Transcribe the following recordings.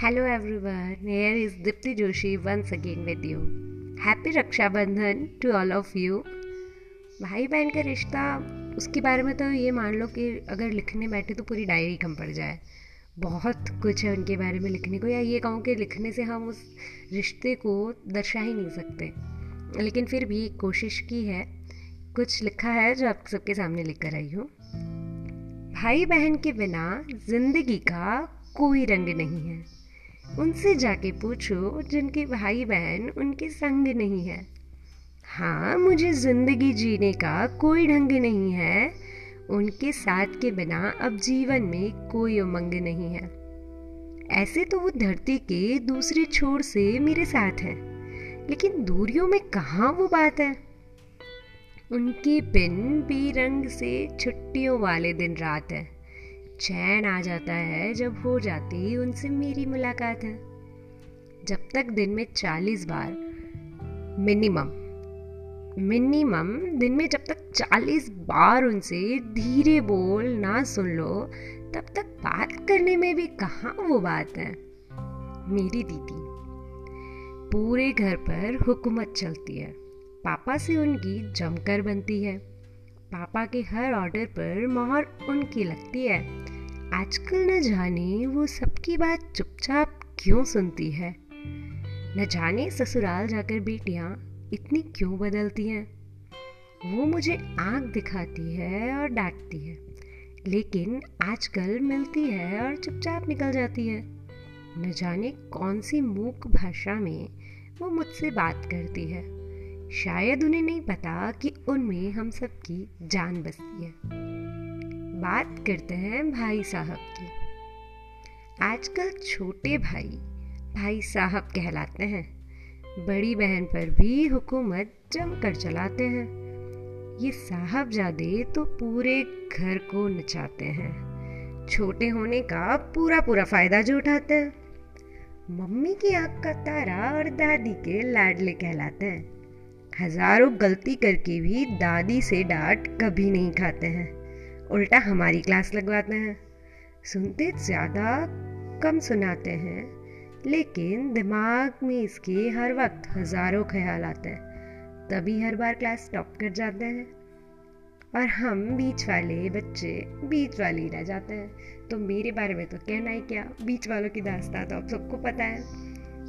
Hello everyone, here Dipti Joshi once again with you. Happy Raksha Bandhan to all of you. भाई बहन का रिश्ता उसके बारे में तो ये मान लो कि अगर लिखने बैठे तो पूरी डायरी कम पड़ जाए। बहुत कुछ है उनके बारे में लिखने को या ये कहूँ कि लिखने से हम उस रिश्ते को दर्शा ही नहीं सकते। लेकिन फिर भी कोशिश की है। कुछ लिखा है जो आप सबके सामने लिख कर आई हूँ। भाई बहन के बिना ज़िंदगी का कोई रंग नहीं है। उनसे जाके पूछो, जिनके भाई बहन उनके संग नहीं है। हाँ मुझे ज़िंदगी जीने का कोई ढंग नहीं है। उनके साथ के बिना अब जीवन में कोई उमंग नहीं है। ऐसे तो वो धरती के दूसरे छोर से मेरे साथ हैं। लेकिन दूरियों में कहाँ वो बात है? उनके बिन बेरंग से छुट्टियों वाले दिन रात है। चैन आ जाता है जब हो जाती ही उनसे मेरी मुलाकात है। जब तक दिन में चालीस बार मिनिमम मिनिमम दिन में जब तक चालीस बार उनसे धीरे बोल ना सुन लो, तब तक बात करने में भी कहाँ वो बात है? मेरी दीदी, पूरे घर पर हुकूमत चलती है। पापा से उनकी जमकर बनती है। पापा के हर ऑर्डर पर मोहर उनकी लगती है। आजकल न जाने वो सबकी बात चुपचाप क्यों सुनती है? न जाने ससुराल जाकर बेटियाँ इतनी क्यों बदलती हैं? वो मुझे आँख दिखाती है और डांटती है। लेकिन आजकल मिलती है और चुपचाप निकल जाती है। न जाने कौन सी मूक भाषा में वो मुझसे बात करती है। शायद उन्हें नहीं पता कि उनमें हम सबकी जान बसती है। बात करते हैं भाई साहब की। आजकल छोटे भाई भाई साहब कहलाते हैं। बड़ी बहन पर भी हुकूमत जमकर चलाते हैं। ये साहबजादे तो पूरे घर को नचाते हैं। छोटे होने का पूरा पूरा फ़ायदा जो उठाते हैं। मम्मी की आँख का तारा और दादी के लाडले कहलाते हैं। हज़ारों गलती करके भी दादी से डांट कभी नहीं खाते हैं। उल्टा हमारी क्लास लगवाते हैं। सुनते ज़्यादा, कम सुनाते हैं। लेकिन दिमाग में इसके हर वक्त हज़ारों ख्याल आते हैं। तभी हर बार क्लास टॉप कर जाते हैं। और हम बीच वाले बच्चे बीच वाले ही रह जाते हैं। तो मेरे बारे में तो कहना ही क्या? बीच वालों की दास्ता तो आप सबको पता है।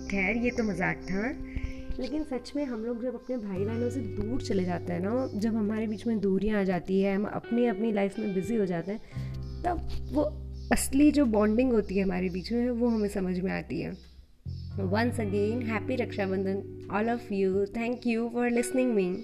खैर, ये तो मज़ाक था। लेकिन सच में हम लोग जब अपने भाई बहनों से दूर चले जाते हैं ना, जब हमारे बीच में दूरियाँ आ जाती है, हम अपनी अपनी लाइफ में बिज़ी हो जाते हैं, तब वो असली जो बॉन्डिंग होती है हमारे बीच में, वो हमें समझ में आती है। Once again happy Rakshabandhan all of you thank you for listening me